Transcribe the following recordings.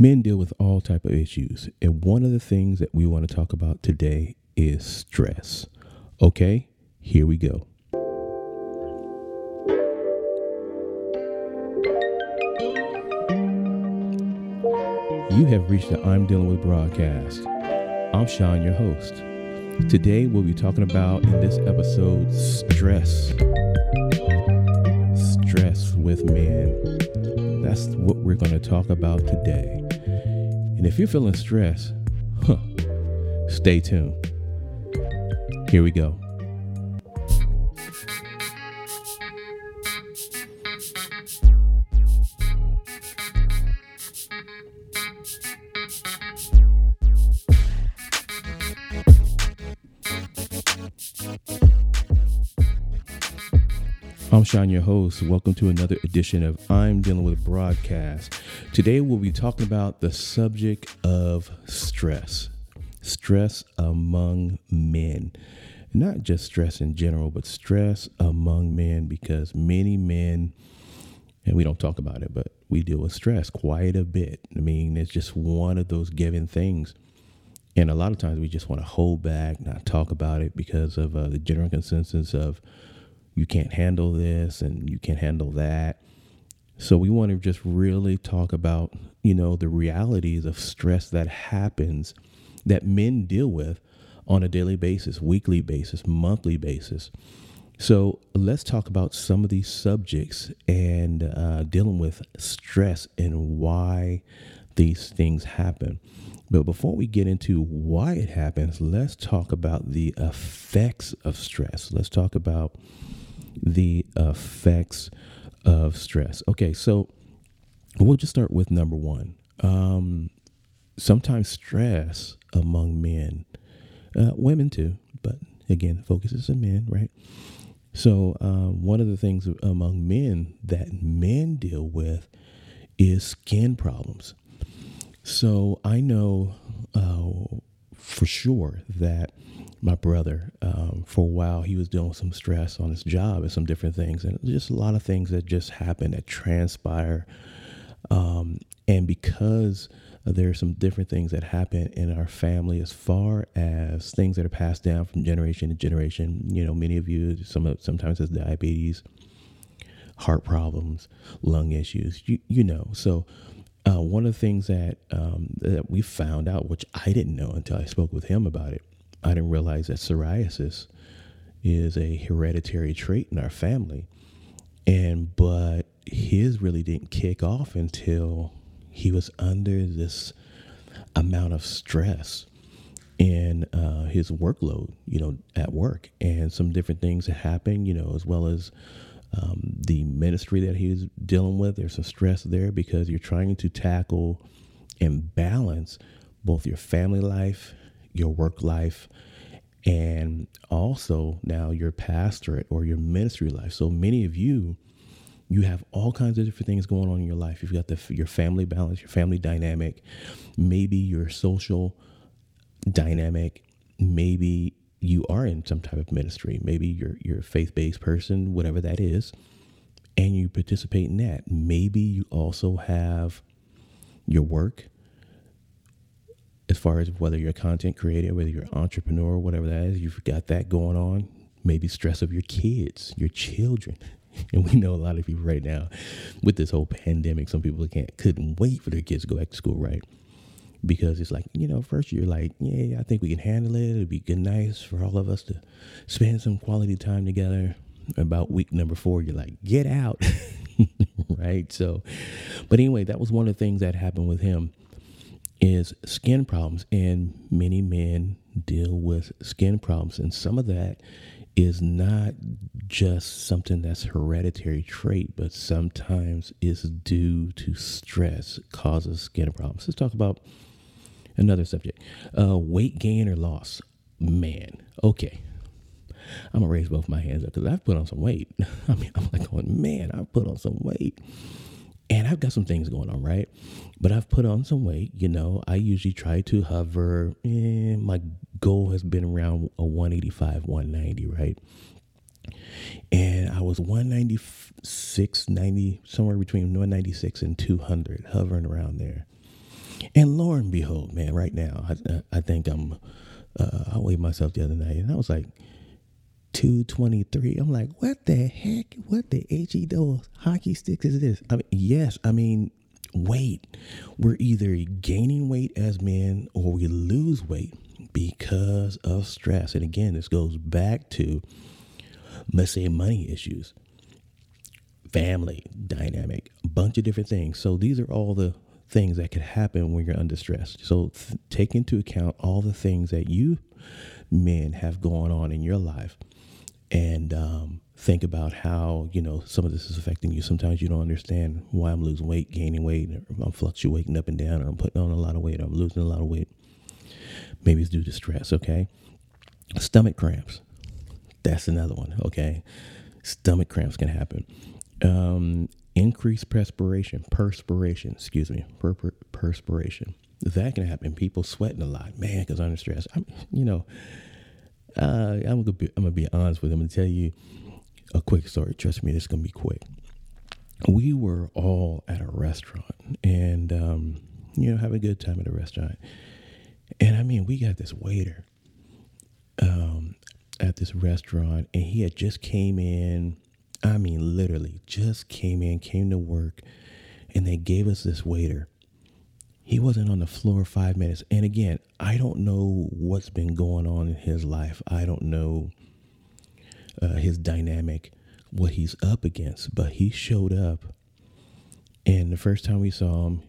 men deal with all type of issues and one of the things that we want to talk about today is stress. Okay here we go. You have reached the i'm dealing with broadcast. I'm sean your host. Today we'll be talking about in this episode stress. Stress with men. That's what we're going to talk about today. And if you're feeling stressed, huh, stay tuned. Here we go. Sean, your host. Welcome to another edition of I'm Dealing with Broadcast. Today we'll be talking about the subject of stress. Stress among men. Not just stress in general, but stress among men because many men, and we don't talk about it, but we deal with stress quite a bit. I mean, it's just one of those given things. And a lot of times we just want to hold back, not talk about it because of uh, the general consensus of, you can't handle this and you can't handle that. So we want to just really talk about, you know, the realities of stress that happens that men deal with on a daily basis, weekly basis, monthly basis. So let's talk about some of these subjects and uh, dealing with stress and why these things happen. But before we get into why it happens, let's talk about the effects of stress. Let's talk about the effects of stress. Okay, so we'll just start with number one. Um, sometimes stress among men, uh, women too, but again, focuses on men, right? So, uh, one of the things among men that men deal with is skin problems. So, I know uh, for sure that my brother um, for a while he was dealing with some stress on his job and some different things and just a lot of things that just happened that transpire um, and because there are some different things that happen in our family as far as things that are passed down from generation to generation you know many of you some sometimes has diabetes heart problems lung issues you, you know so uh, one of the things that um, that we found out, which I didn't know until I spoke with him about it, I didn't realize that psoriasis is a hereditary trait in our family, and but his really didn't kick off until he was under this amount of stress in uh, his workload, you know, at work, and some different things that happened, you know, as well as um, the ministry that he was dealing with. There's some stress there because you're trying to tackle and balance both your family life, your work life, and also now your pastorate or your ministry life. So many of you, you have all kinds of different things going on in your life. You've got the, your family balance, your family dynamic, maybe your social dynamic, maybe you are in some type of ministry. Maybe you're you're a faith based person, whatever that is, and you participate in that. Maybe you also have your work as far as whether you're a content creator, whether you're an entrepreneur, whatever that is, you've got that going on. Maybe stress of your kids, your children. And we know a lot of people right now with this whole pandemic, some people can't couldn't wait for their kids to go back to school, right? Because it's like you know first you're like yeah i think we can handle it. It'd be good nice for all of us to spend some quality time together. About week number four you're like get out right? So but anyway that was one of the things that happened with him is skin problems and many men deal with skin problems and some of that is not just something that's hereditary trait but sometimes is due to stress causes skin problems. Let's talk about Another subject uh, weight gain or loss. Man, okay. I'm gonna raise both my hands up because I've put on some weight. I mean, I'm like going, man, I've put on some weight. And I've got some things going on, right? But I've put on some weight. You know, I usually try to hover. Eh, my goal has been around a 185, 190, right? And I was 196, 90, somewhere between 196 and 200, hovering around there. And lo and behold, man, right now, I, I think I'm, uh, I weighed myself the other night and I was like 223. I'm like, what the heck? What the HE those hockey sticks is this? I mean, yes, I mean, weight. We're either gaining weight as men or we lose weight because of stress. And again, this goes back to, let's say, money issues, family dynamic, bunch of different things. So these are all the things that could happen when you're under stress. So th- take into account all the things that you men have going on in your life and um, think about how you know some of this is affecting you. Sometimes you don't understand why I'm losing weight, gaining weight, I'm fluctuating up and down, or I'm putting on a lot of weight, or I'm losing a lot of weight. Maybe it's due to stress. Okay, stomach cramps. That's another one. Okay, stomach cramps can happen. Um, increased perspiration, perspiration. Excuse me, per- per- perspiration. That can happen. People sweating a lot, man, because under stress. I'm, you know uh, I'm gonna be, I'm gonna be honest with him and tell you a quick story. Trust me, this is gonna be quick. We were all at a restaurant and um, you know having a good time at a restaurant, and I mean we got this waiter um, at this restaurant, and he had just came in. I mean, literally just came in, came to work, and they gave us this waiter he wasn't on the floor five minutes. And again, I don't know what's been going on in his life. I don't know uh, his dynamic, what he's up against, but he showed up. And the first time we saw him,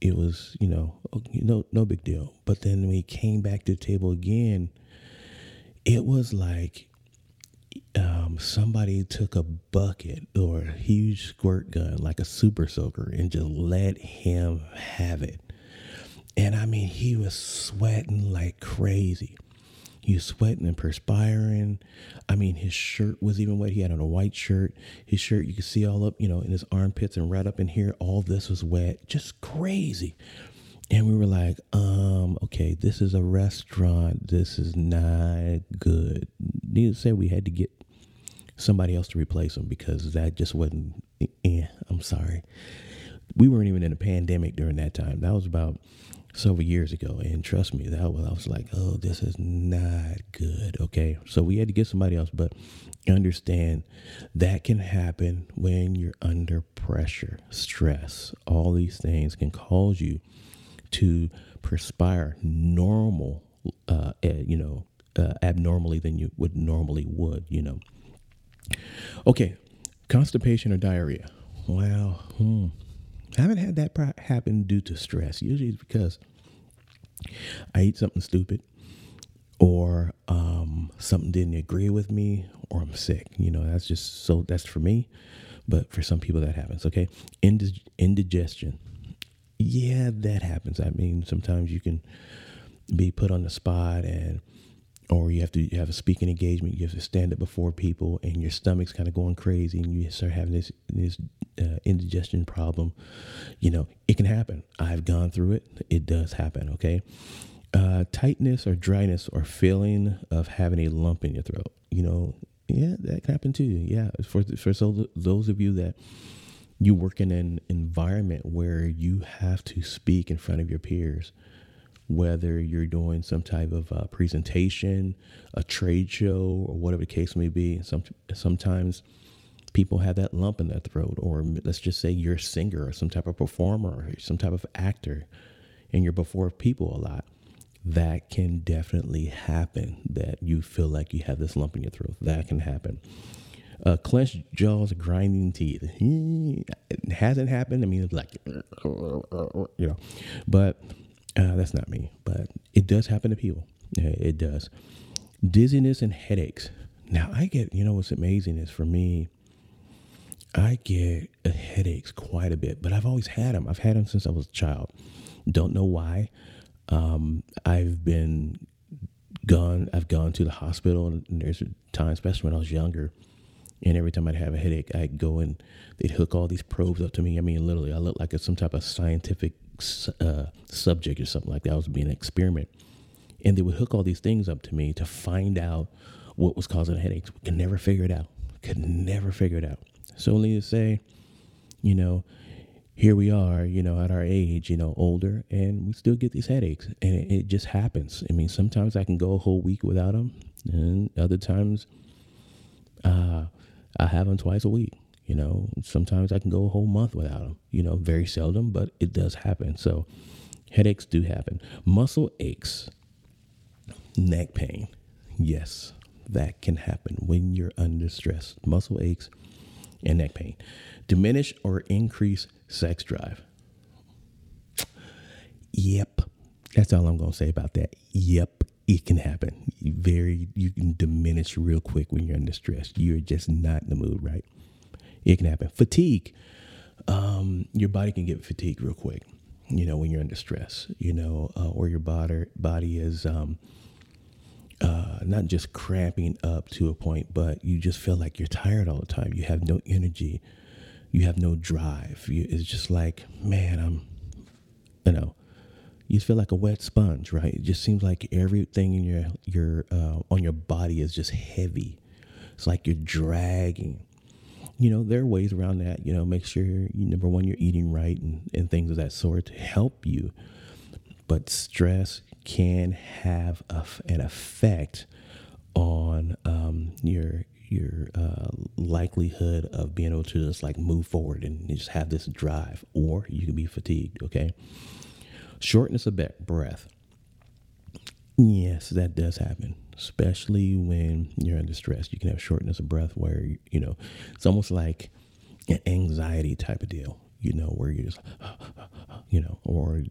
it was, you know, no, no big deal. But then when he came back to the table again, it was like um, somebody took a bucket or a huge squirt gun, like a super soaker, and just let him have it. And I mean, he was sweating like crazy. He was sweating and perspiring. I mean, his shirt was even wet. He had on a white shirt. His shirt, you could see all up, you know, in his armpits and right up in here. All this was wet. Just crazy. And we were like, um, okay, this is a restaurant. This is not good. Needless to say, we had to get somebody else to replace him because that just wasn't, eh, I'm sorry. We weren't even in a pandemic during that time. That was about several years ago. And trust me, that was I was like, oh, this is not good. Okay. So we had to get somebody else, but understand that can happen when you're under pressure, stress. All these things can cause you to perspire normal, uh, eh, you know, uh, abnormally than you would normally would, you know. Okay, constipation or diarrhea. Well, hmm. I haven't had that happen due to stress. Usually it's because I eat something stupid or um, something didn't agree with me or I'm sick. You know, that's just so that's for me. But for some people that happens, okay? Indig- indigestion. Yeah, that happens. I mean, sometimes you can be put on the spot and or you have to you have a speaking engagement you have to stand up before people and your stomach's kind of going crazy and you start having this this uh, indigestion problem you know it can happen. I've gone through it. It does happen okay? Uh, tightness or dryness or feeling of having a lump in your throat you know yeah that can happen too. Yeah for for so those of you that you work in an environment where you have to speak in front of your peers whether you're doing some type of uh, presentation, a trade show, or whatever the case may be. Some, sometimes people have that lump in their throat, or let's just say you're a singer or some type of performer or some type of actor, and you're before people a lot. That can definitely happen. That you feel like you have this lump in your throat. That can happen. Uh, clenched jaws, grinding teeth. It hasn't happened. I mean, it's like, you know, but uh, that's not me, but it does happen to people. Yeah, it does. Dizziness and headaches. Now, I get, you know, what's amazing is for me, I get headaches quite a bit, but I've always had them. I've had them since I was a child. Don't know why. Um, I've been gone, I've gone to the hospital, and there's a time, especially when I was younger, and every time I'd have a headache, I'd go and they'd hook all these probes up to me. I mean, literally, I looked like a, some type of scientific uh, subject or something like that. I was being an experiment. And they would hook all these things up to me to find out what was causing the headaches. We could never figure it out. Could never figure it out. So only to say, you know, here we are, you know, at our age, you know, older, and we still get these headaches, and it, it, just happens. I mean, sometimes I can go a whole week without them, and other times, uh, I have them twice a week. You know, sometimes I can go a whole month without them. You know, very seldom, but it does happen. So, headaches do happen. Muscle aches, neck pain, yes, that can happen when you're under stress. Muscle aches and neck pain diminish or increase sex drive. Yep. That's all I'm going to say about that. Yep. It can happen. Very, you can diminish real quick when you're under stress. You're just not in the mood, right? It can happen. Fatigue. Um, your body can get fatigued real quick, you know, when you're under stress, you know, uh, or your body, body is, um, uh, not just cramping up to a point, but you just feel like you're tired all the time. You have no energy you have no drive. You, it's just like, man, I'm, you know, you feel like a wet sponge, right? It just seems like everything in your your uh, on your body is just heavy. It's like you're dragging. You know, there are ways around that. You know, make sure you number one you're eating right and, and things of that sort to help you. But stress can have a, an effect on um, your your uh, likelihood of being able to just like move forward and just have this drive, or you can be fatigued. Okay, shortness of breath. Yes, that does happen, especially when you're under stress. You can have shortness of breath where you know it's almost like an anxiety type of deal. You know, where you're just, you know, or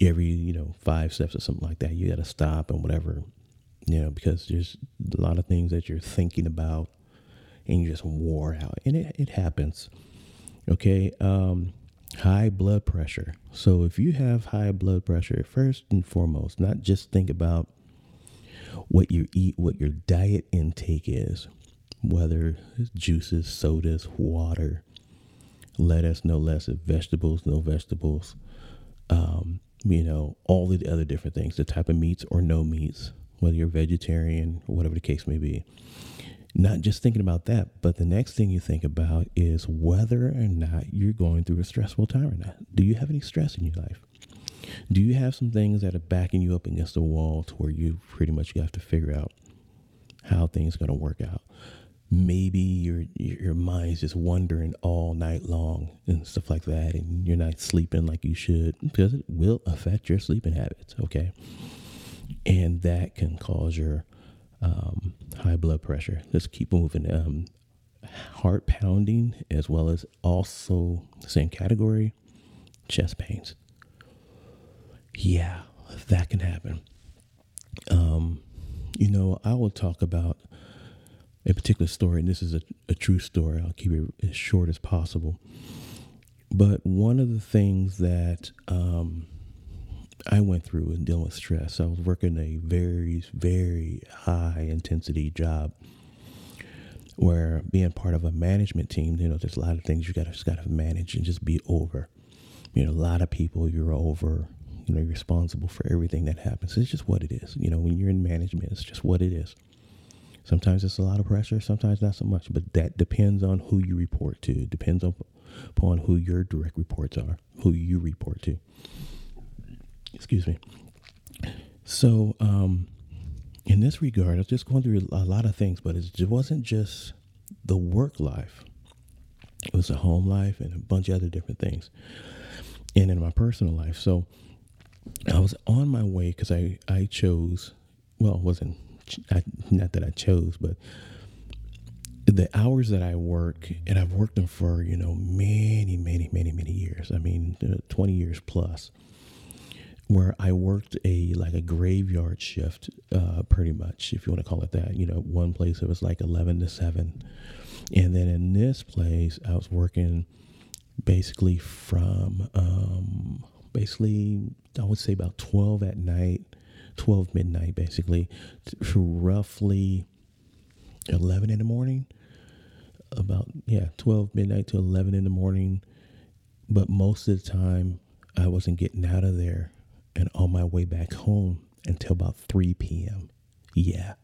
every you know five steps or something like that, you got to stop and whatever you know, because there's a lot of things that you're thinking about and you just wore out. And it, it happens. Okay. Um, high blood pressure. So if you have high blood pressure, first and foremost, not just think about what you eat, what your diet intake is, whether it's juices, sodas, water, lettuce, no less, vegetables, no vegetables, um, you know, all the other different things, the type of meats or no meats, whether you're vegetarian whatever the case may be. Not just thinking about that, but the next thing you think about is whether or not you're going through a stressful time or not. Do you have any stress in your life? Do you have some things that are backing you up against the wall to where you pretty much have to figure out how things are going to work out? Maybe your your mind's just wandering all night long and stuff like that, and you're not sleeping like you should because it will affect your sleeping habits. Okay, and that can cause your um, high blood pressure. Let's keep moving. Um, heart pounding, as well as also same category, chest pains. Yeah, that can happen. Um, you know, I will talk about a particular story, and this is a, a true story. I'll keep it as short as possible. But one of the things that um, I went through in dealing with stress. I was working a very, very high intensity job where being part of a management team, you know, there's a lot of things you gotta just gotta manage and just be over. You know, a lot of people you're over, you know, you're responsible for everything that happens. It's just what it is. You know, when you're in management, it's just what it is. Sometimes it's a lot of pressure, sometimes not so much, but that depends on who you report to. Depends on upon who your direct reports are, who you report to. Excuse me. So, um, in this regard, I was just going through a lot of things, but it wasn't just the work life. It was a home life and a bunch of other different things. And in my personal life. So I was on my way because I, I chose, well, it wasn't, I, not that I chose, but the hours that I work, and I've worked them for, you know, many, many, many, many years. I mean, 20 years plus where I worked a like a graveyard shift, uh, pretty much, if you want to call it that. You know, one place it was like eleven to seven, and then in this place I was working basically from um, basically I would say about twelve at night, twelve midnight basically, to roughly eleven in the morning. About yeah, twelve midnight to eleven in the morning, but most of the time I wasn't getting out of there and on my way back home until about 3 p.m. Yeah.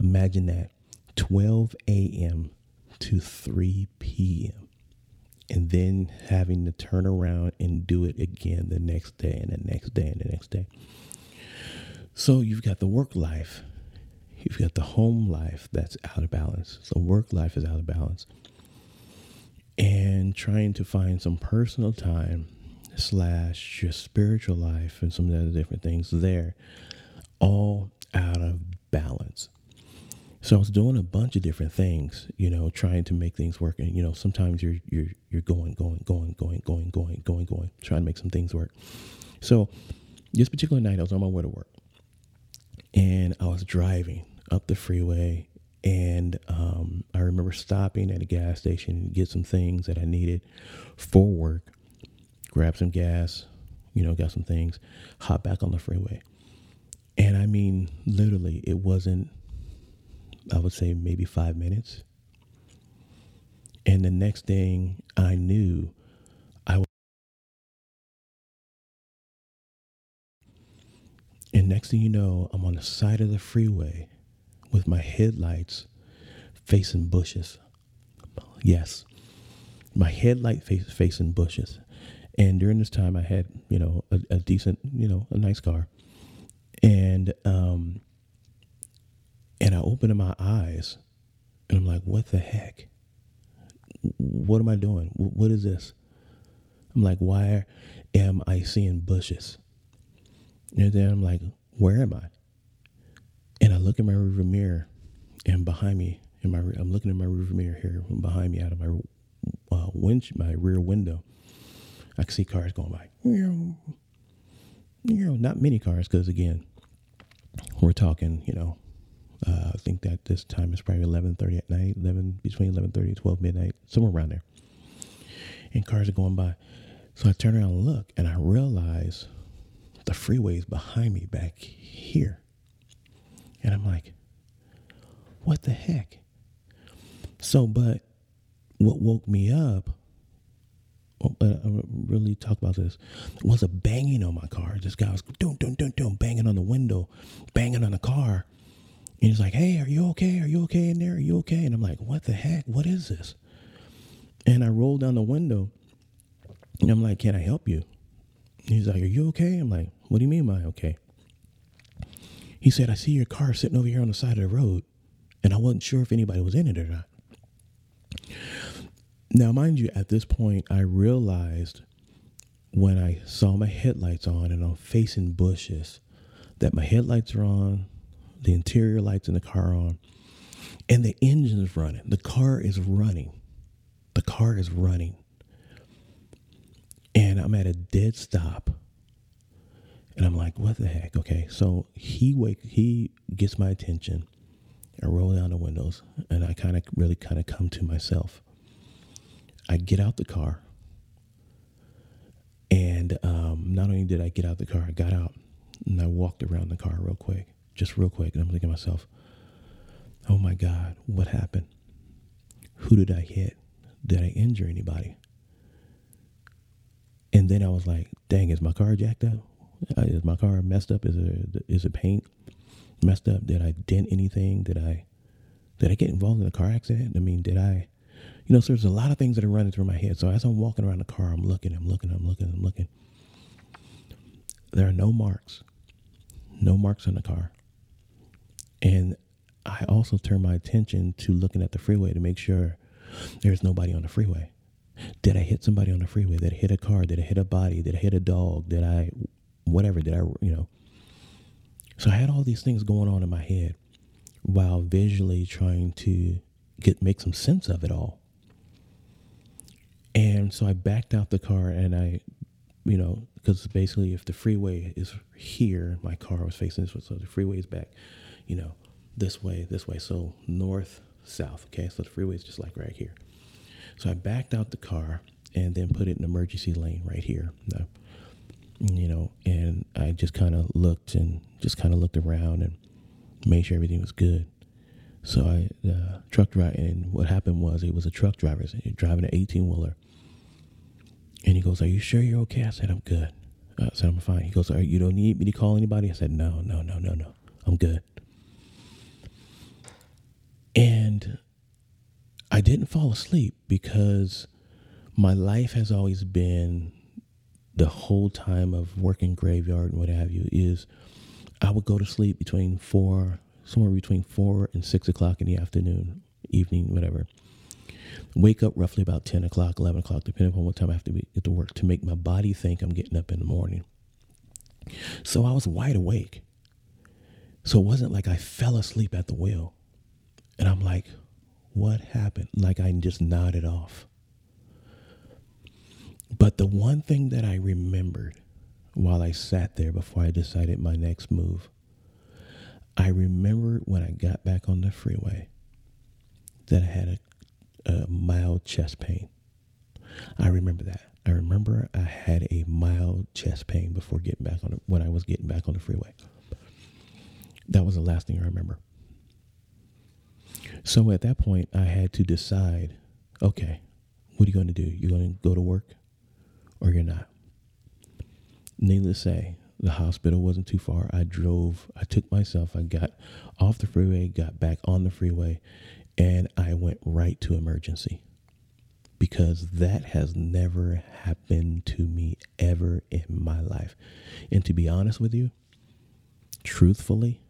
Imagine that 12 a.m. to 3 p.m. and then having to turn around and do it again the next day and the next day and the next day. So you've got the work life, you've got the home life that's out of balance. So work life is out of balance. And trying to find some personal time slash your spiritual life and some of the other different things there, all out of balance. So I was doing a bunch of different things, you know, trying to make things work. And you know, sometimes you're you're you're going, going, going, going, going, going, going, going, trying to make some things work. So this particular night, I was on my way to work, and I was driving up the freeway, and um, I remember stopping at a gas station to get some things that I needed for work, grab some gas, you know, got some things, hop back on the freeway, and I mean, literally, it wasn't I would say maybe five minutes. And the next thing I knew, I was. And next thing you know, I'm on the side of the freeway with my headlights facing bushes. Yes, my headlight face, facing bushes. And during this time, I had, you know, a, a decent, you know, a nice car. And um, and I open my eyes and I'm like, what the heck? What am I doing? What is this? I'm like, why am I seeing bushes? And then I'm like, where am I? And I look in my rearview mirror and behind me, in my, I'm looking in my rearview mirror here behind me out of my uh, wind, my rear window. I can see cars going by. You know, not many cars, because again, we're talking, you know, uh, I think that this time is probably 11:30 at night, 11 between 11:30 and 12 midnight, somewhere around there. And cars are going by. So I turn around and look, and I realize the freeway is behind me back here. And I'm like, what the heck? So, but what woke me up, well, uh, I really talk about this, was a banging on my car. This guy was doing, doing, doing, doing, banging on the window, banging on the car. And he's like, hey, are you okay? Are you okay in there? Are you okay? And I'm like, what the heck? What is this? And I roll down the window and I'm like, can I help you? he's like, are you okay? I'm like, what do you mean, I okay? He said, I see your car sitting over here on the side of the road. And I wasn't sure if anybody was in it or not. Now, mind you, at this point, I realized when I saw my headlights on and I'm facing bushes that my headlights are on, the interior lights in the car on, and the engine is running. The car is running. The car is running. And I'm at a dead stop. And I'm like, what the heck? Okay. So he wake he gets my attention. I roll down the windows and I kind of really kind of come to myself. I get out the car. And um, not only did I get out the car, I got out and I walked around the car real quick just real quick. And I'm thinking to myself, oh my God, what happened? Who did I hit? Did I injure anybody? And then I was like, dang, is my car jacked up? Uh, is my car messed up? Is it, is it paint messed up? Did I dent anything? Did I, did I get involved in a car accident? I mean, did I, you know, so there's a lot of things that are running through my head. So as I'm walking around the car, I'm looking, I'm looking, I'm looking, I'm looking. There are no marks, no marks on the car. And I also turn my attention to looking at the freeway to make sure there's nobody on the freeway. Did I hit somebody on the freeway? Did I hit a car? Did I hit a body? Did I hit a dog? Did I, whatever, did I, you know? So I had all these things going on in my head while visually trying to get, make some sense of it all. And so I backed out the car and I, you know, because basically if the freeway is here, my car was facing this way, so the freeway is back you know, this way, this way. So north, south. Okay. So the freeway is just like right here. So I backed out the car and then put it in emergency lane right here. You know, and I just kind of looked and just kind of looked around and made sure everything was good. So I, uh, truck driver, and what happened was it was a truck driver driving an 18 wheeler. And he goes, Are you sure you're okay? I said, I'm good. I said, I'm fine. He goes, Are, You don't need me to call anybody? I said, No, no, no, no, no. I'm good. And I didn't fall asleep because my life has always been the whole time of working graveyard and what have you is I would go to sleep between four, somewhere between four and six o'clock in the afternoon, evening, whatever. Wake up roughly about 10 o'clock, 11 o'clock, depending on what time I have to be, get to work to make my body think I'm getting up in the morning. So I was wide awake. So it wasn't like I fell asleep at the wheel. And I'm like, what happened? Like I just nodded off. But the one thing that I remembered while I sat there before I decided my next move, I remembered when I got back on the freeway that I had a, a mild chest pain. I remember that. I remember I had a mild chest pain before getting back on it when I was getting back on the freeway. That was the last thing I remember. So at that point, I had to decide okay, what are you going to do? You're going to go to work or you're not. Needless to say, the hospital wasn't too far. I drove, I took myself, I got off the freeway, got back on the freeway, and I went right to emergency because that has never happened to me ever in my life. And to be honest with you, truthfully,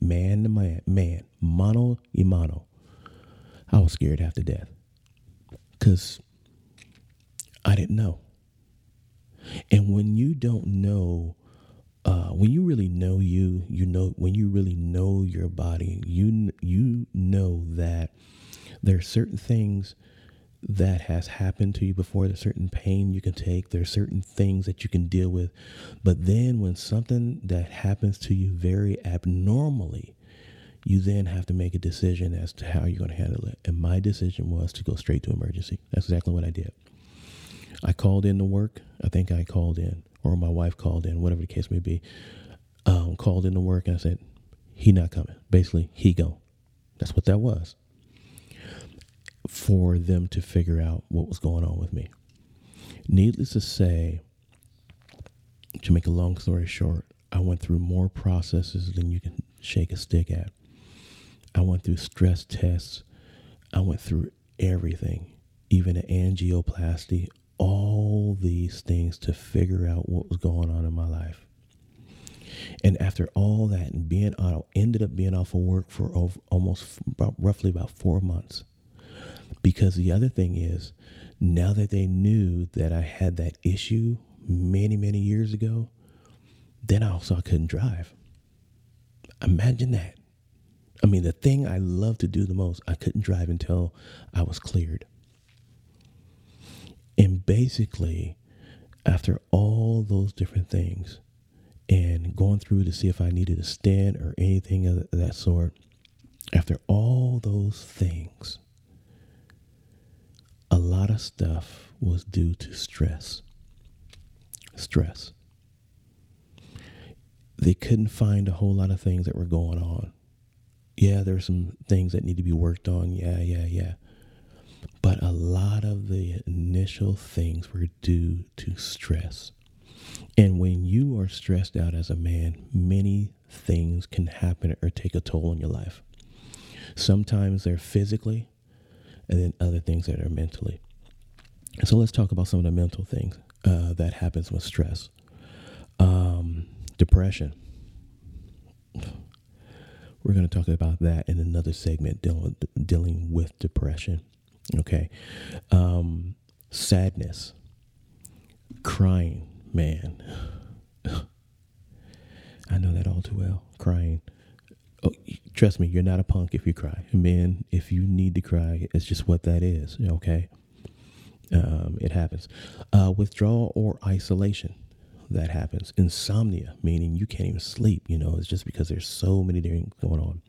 man to man, man, mano y mano, I was scared half to death because I didn't know. And when you don't know, uh, when you really know you, you know when you really know your body, you you know that there are certain things that has happened to you before. There's certain pain you can take. There's certain things that you can deal with. But then when something that happens to you very abnormally, you then have to make a decision as to how you're going to handle it. And my decision was to go straight to emergency. That's exactly what I did. I called in to work. I think I called in, or my wife called in, whatever the case may be. Um, called in to work, and I said, "He not coming." Basically, he go. That's what that was. For them to figure out what was going on with me. Needless to say, to make a long story short, I went through more processes than you can shake a stick at. I went through stress tests. I went through everything, even an angioplasty, all these things to figure out what was going on in my life. And after all that and being out, ended up being off of work for over, almost about, roughly about four months. Because the other thing is, now that they knew that I had that issue many, many years ago, then I also couldn't drive. Imagine that. I mean, the thing I love to do the most, I couldn't drive until I was cleared. And basically, after all those different things and going through to see if I needed a stent or anything of that sort, after all those things, a lot of stuff was due to stress. Stress. They couldn't find a whole lot of things that were going on. Yeah, there there's some things that need to be worked on. Yeah, yeah, yeah. But a lot of the initial things were due to stress. And when you are stressed out as a man, many things can happen or take a toll on your life. Sometimes they're physically, and then other things that are mentally. So let's talk about some of the mental things uh, that happens with stress. Um, depression. We're going to talk about that in another segment dealing dealing with depression. Okay. Um, sadness, crying, man. I know that all too well. Crying. Oh, trust me, you're not a punk if you cry. Man, if you need to cry, it's just what that is. Okay. Um, it happens. Uh, withdrawal or isolation. That happens. Insomnia, meaning you can't even sleep. You know, it's just because there's so many things going on.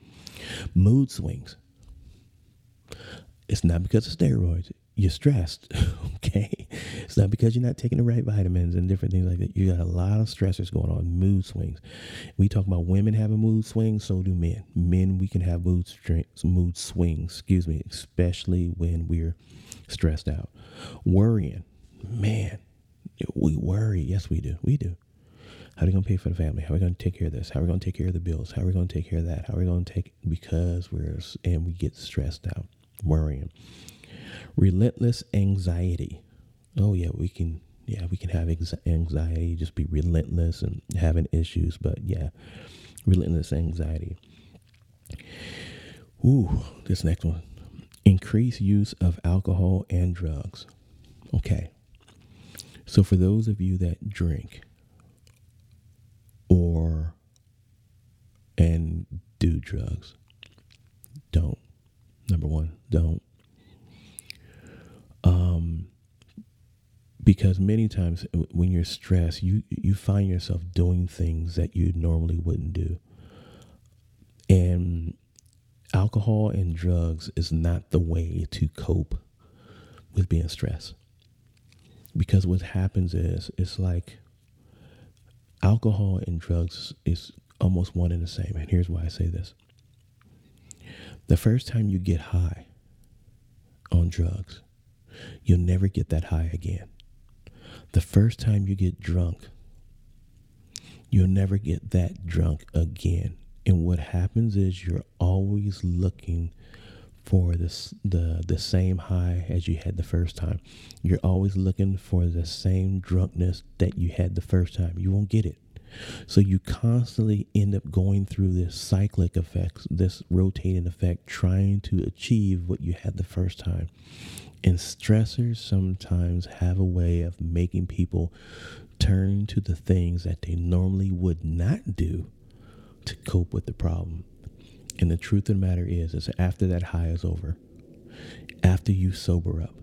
Mood swings. It's not because of steroids. You're stressed, okay? It's not because you're not taking the right vitamins and different things like that. You got a lot of stressors going on, mood swings. We talk about women having mood swings, so do men. Men, we can have mood, mood swings, excuse me, especially when we're stressed out. Worrying, man, we worry. Yes, we do. We do. How are we going to pay for the family? How are we going to take care of this? How are we going to take care of the bills? How are we going to take care of that? How are we going to take because we're and we get stressed out worrying. Relentless anxiety. Oh yeah, we can. Yeah, we can have anxiety, just be relentless and having issues. But yeah, relentless anxiety. Ooh, this next one. Increased use of alcohol and drugs. Okay. So for those of you that drink or and do drugs, don't. Number one, don't. Um, because many times when you're stressed, you you find yourself doing things that you normally wouldn't do. And alcohol and drugs is not the way to cope with being stressed. Because what happens is it's like alcohol and drugs is almost one and the same. And here's why I say this. The first time you get high on drugs, you'll never get that high again. The first time you get drunk, you'll never get that drunk again. And what happens is you're always looking for this the the same high as you had the first time. You're always looking for the same drunkenness that you had the first time. You won't get it. So you constantly end up going through this cyclic effect, this rotating effect, trying to achieve what you had the first time. And stressors sometimes have a way of making people turn to the things that they normally would not do to cope with the problem. And the truth of the matter is, is after that high is over, after you sober up,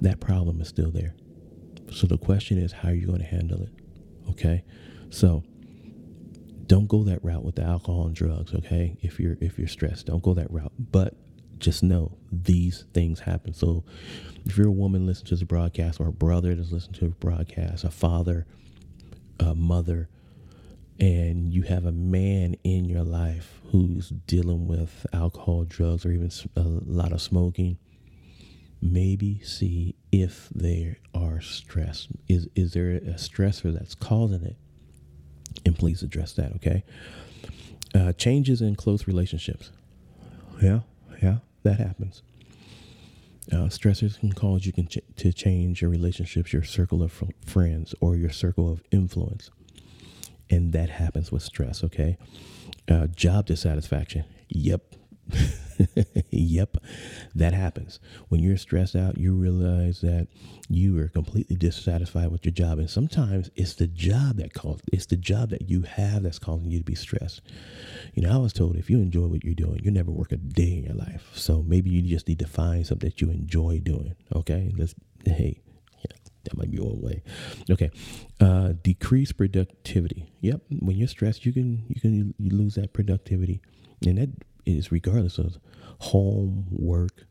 that problem is still there. So the question is, how are you going to handle it? Okay. So don't go that route with the alcohol and drugs, okay? If you're if you're stressed, don't go that route. But just know these things happen. So if you're a woman listening to the broadcast or a brother that's listening to the broadcast, a father, a mother, and you have a man in your life who's dealing with alcohol, drugs, or even a lot of smoking, maybe see if they are stressed. Is is there a stressor that's causing it? And please address that, okay? Uh, changes in close relationships. Yeah, yeah, that happens. Uh, stressors can cause you can ch- to change your relationships, your circle of f- friends, or your circle of influence. And that happens with stress, okay? Uh, job dissatisfaction. Yep, yep, that happens. When you're stressed out, you realize that you are completely dissatisfied with your job. And sometimes it's the job that causes it's the job that you have that's causing you to be stressed. You know, I was told if you enjoy what you're doing, you never work a day in your life. So maybe you just need to find something that you enjoy doing. Okay. Let's hey, yeah, that might be one way. Okay. Uh decrease productivity. Yep. When you're stressed, you can you can you lose that productivity. And that is regardless of home, work,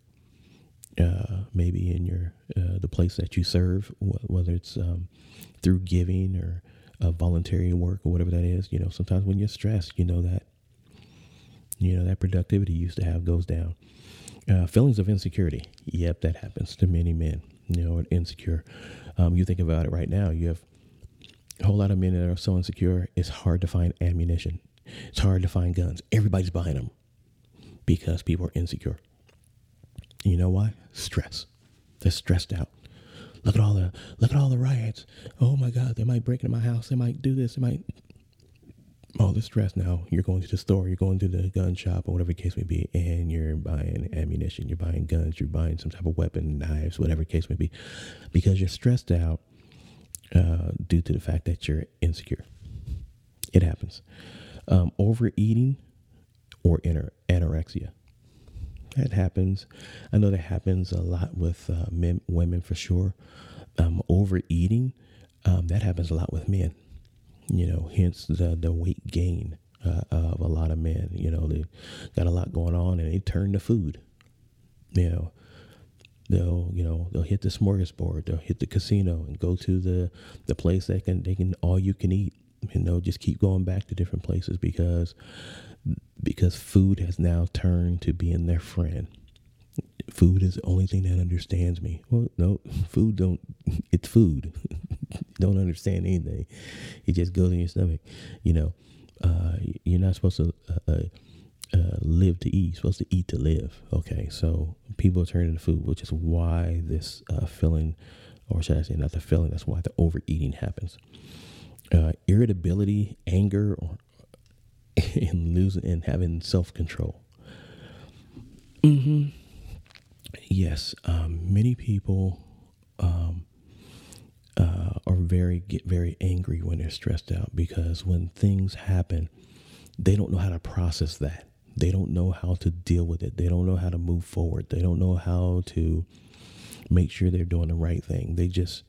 uh, maybe in your uh, the place that you serve, whether it's um, through giving or uh, voluntary work or whatever that is. You know, sometimes when you're stressed, you know that you know that productivity you used to have goes down. Uh, feelings of insecurity. Yep, that happens to many men. You know, insecure. Um, you think about it right now. You have a whole lot of men that are so insecure. It's hard to find ammunition. It's hard to find guns. Everybody's buying them because people are insecure. You know why? Stress. They're stressed out. Look at all the look at all the riots. Oh my God, they might break into my house. They might do this. They might all the stress now. You're going to the store, you're going to the gun shop or whatever the case may be, and you're buying ammunition, you're buying guns, you're buying some type of weapon, knives, whatever the case may be, because you're stressed out uh, due to the fact that you're insecure. It happens. Um, overeating or inner anorexia. That happens. I know that happens a lot with uh, men, women for sure. Um, overeating, um, that happens a lot with men. You know, hence the the weight gain uh, of a lot of men. You know, they got a lot going on and they turn to food. You know, they'll you know they'll hit the smorgasbord, they'll hit the casino and go to the the place that can they can all you can eat. And they'll just keep going back to different places because because food has now turned to being their friend. Food is the only thing that understands me. Well, no, food don't. It's food. don't understand anything. It just goes in your stomach. You know, uh, you're not supposed to uh, uh, uh, live to eat. You're supposed to eat to live. Okay, so people are turning to food, which is why this uh, feeling, or should I say, not the feeling. That's why the overeating happens. Uh, irritability, anger, or and losing and having self control. Mm-hmm. Yes, um, many people um, uh, are very get very angry when they're stressed out because when things happen, they don't know how to process that. They don't know how to deal with it. They don't know how to move forward. They don't know how to make sure they're doing the right thing. They just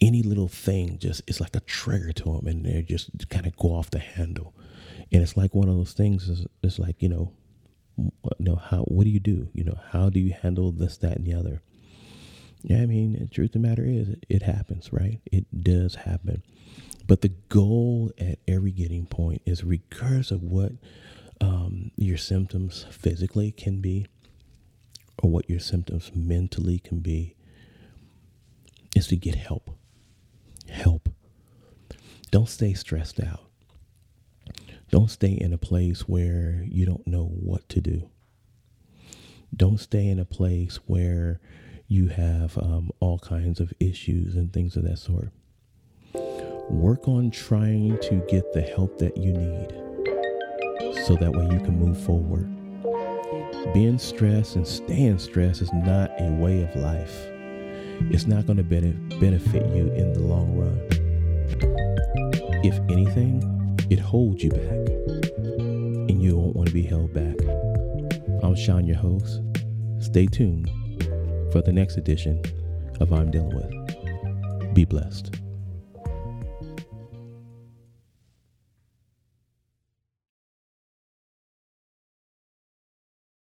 any little thing just it's like a trigger to them, and they just kind of go off the handle. And it's like one of those things. Is it's like you know, you know how what do you do? You know how do you handle this, that, and the other? Yeah, I mean, the truth of the matter is, it, happens, right? It does happen. But the goal at every getting point is, regardless of what um, your symptoms physically can be, or what your symptoms mentally can be, is to get help. Help. Don't stay stressed out. Don't stay in a place where you don't know what to do. Don't stay in a place where you have um, all kinds of issues and things of that sort. Work on trying to get the help that you need so that way you can move forward. Being stressed and staying stressed is not a way of life. It's not going to benefit you in the long run. If anything, it holds you back, and you don't want to be held back. I'm Sean, your host. Stay tuned for the next edition of I'm Dealing With. Be blessed.